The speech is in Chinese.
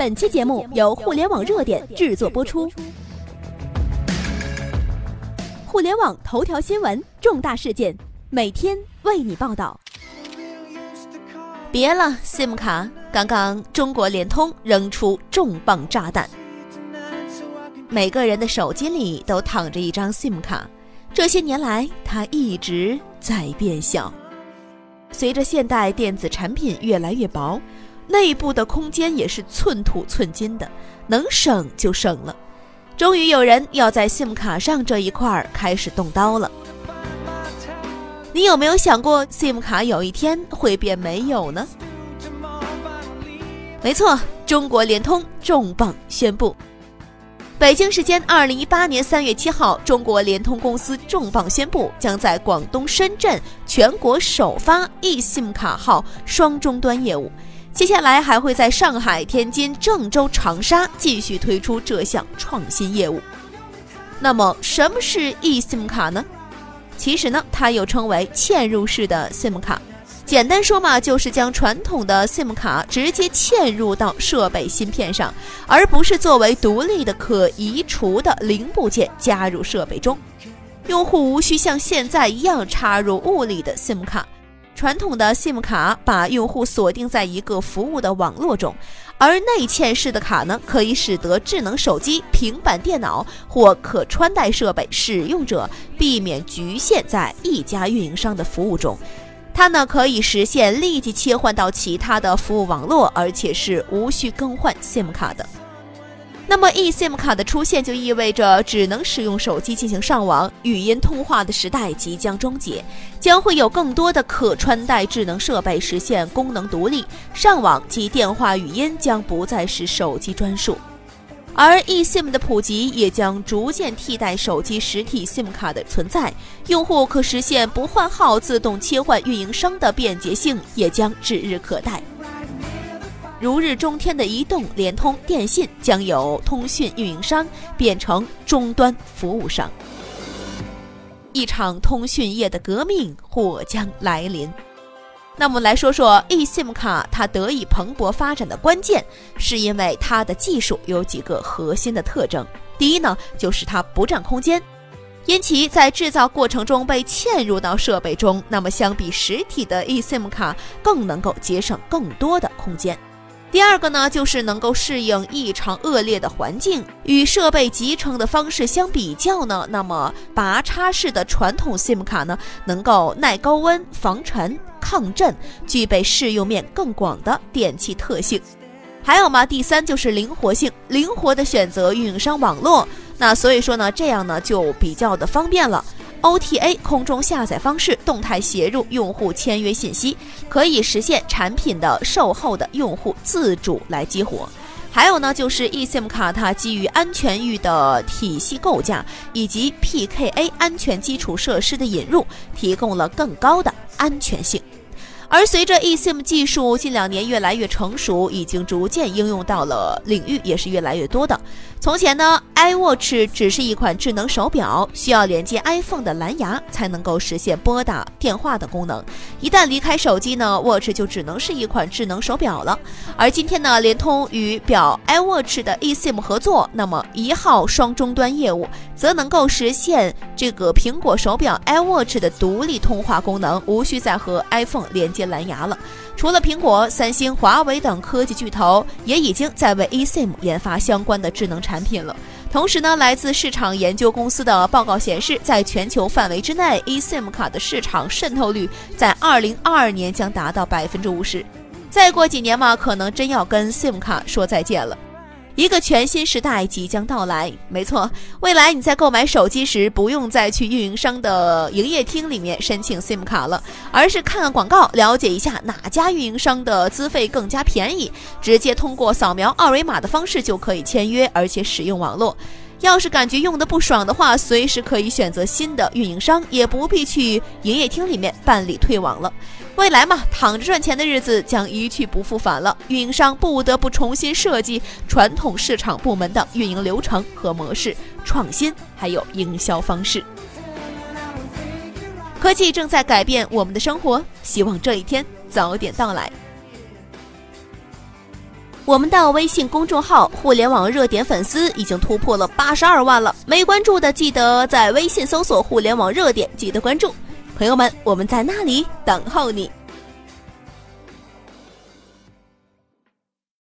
本期节目由互联网热点制作播出。互联网头条新闻，重大事件，每天为你报道。别了，SIM 卡！刚刚中国联通扔出重磅炸弹，每个人的手机里都躺着一张 SIM 卡。这些年来，它一直在变小。随着现代电子产品越来越薄，内部的空间也是寸土寸金的，能省就省了。终于有人要在 SIM 卡上这一块开始动刀了。你有没有想过，SIM 卡有一天会变没有呢？没错，中国联通重磅宣布。北京时间二零一八年三月七号，中国联通公司重磅宣布，将在广东深圳全国首发 eSIM 卡号双终端业务。接下来还会在上海、天津、郑州、长沙继续推出这项创新业务。那么，什么是 eSIM 卡呢？其实呢，它又称为嵌入式的 SIM 卡。简单说嘛，就是将传统的 SIM 卡直接嵌入到设备芯片上，而不是作为独立的可移除的零部件加入设备中。用户无需像现在一样插入物理的 SIM 卡，传统的 SIM 卡把用户锁定在一个服务的网络中，而内嵌式的卡呢，可以使得智能手机、平板电脑或可穿戴设备使用者避免局限在一家运营商的服务中。它呢可以实现立即切换到其他的服务网络，而且是无需更换 SIM 卡的。那么 eSIM 卡的出现就意味着只能使用手机进行上网、语音通话的时代即将终结，将会有更多的可穿戴智能设备实现功能独立，上网及电话语音将不再是手机专属。而 eSIM 的普及也将逐渐替代手机实体 SIM 卡的存在，用户可实现不换号自动切换运营商的便捷性也将指日可待。如日中天的移动、联通、电信将由通讯运营商变成终端服务商，一场通讯业的革命或将来临。那么来说说 eSIM 卡，它得以蓬勃发展的关键，是因为它的技术有几个核心的特征。第一呢，就是它不占空间，因其在制造过程中被嵌入到设备中，那么相比实体的 eSIM 卡，更能够节省更多的空间。第二个呢，就是能够适应异常恶劣的环境。与设备集成的方式相比较呢，那么拔插式的传统 SIM 卡呢，能够耐高温、防尘、抗震，具备适用面更广的电器特性。还有嘛，第三就是灵活性，灵活的选择运营商网络。那所以说呢，这样呢就比较的方便了。OTA 空中下载方式，动态写入用户签约信息，可以实现产品的售后的用户自主来激活。还有呢，就是 eSIM 卡它基于安全域的体系构架以及 PKA 安全基础设施的引入，提供了更高的安全性。而随着 eSIM 技术近两年越来越成熟，已经逐渐应用到了领域也是越来越多的。从前呢，iWatch 只是一款智能手表，需要连接 iPhone 的蓝牙才能够实现拨打电话的功能。一旦离开手机呢，Watch 就只能是一款智能手表了。而今天呢，联通与表 iWatch 的 eSIM 合作，那么一号双终端业务则能够实现这个苹果手表 iWatch 的独立通话功能，无需再和 iPhone 连接。接蓝牙了。除了苹果、三星、华为等科技巨头，也已经在为 eSIM 研发相关的智能产品了。同时呢，来自市场研究公司的报告显示，在全球范围之内，eSIM 卡的市场渗透率在二零二二年将达到百分之五十。再过几年嘛，可能真要跟 SIM 卡说再见了。一个全新时代即将到来，没错，未来你在购买手机时，不用再去运营商的营业厅里面申请 SIM 卡了，而是看看广告，了解一下哪家运营商的资费更加便宜，直接通过扫描二维码的方式就可以签约，而且使用网络。要是感觉用的不爽的话，随时可以选择新的运营商，也不必去营业厅里面办理退网了。未来嘛躺着赚钱的日子将一去不复返了运营商不得不重新设计传统市场部门的运营流程和模式创新还有营销方式。科技正在改变我们的生活希望这一天早点到来。我们的微信公众号互联网热点粉丝已经突破了八十二万了没关注的记得在微信搜索互联网热点记得关注。朋友们我们在那里等候你。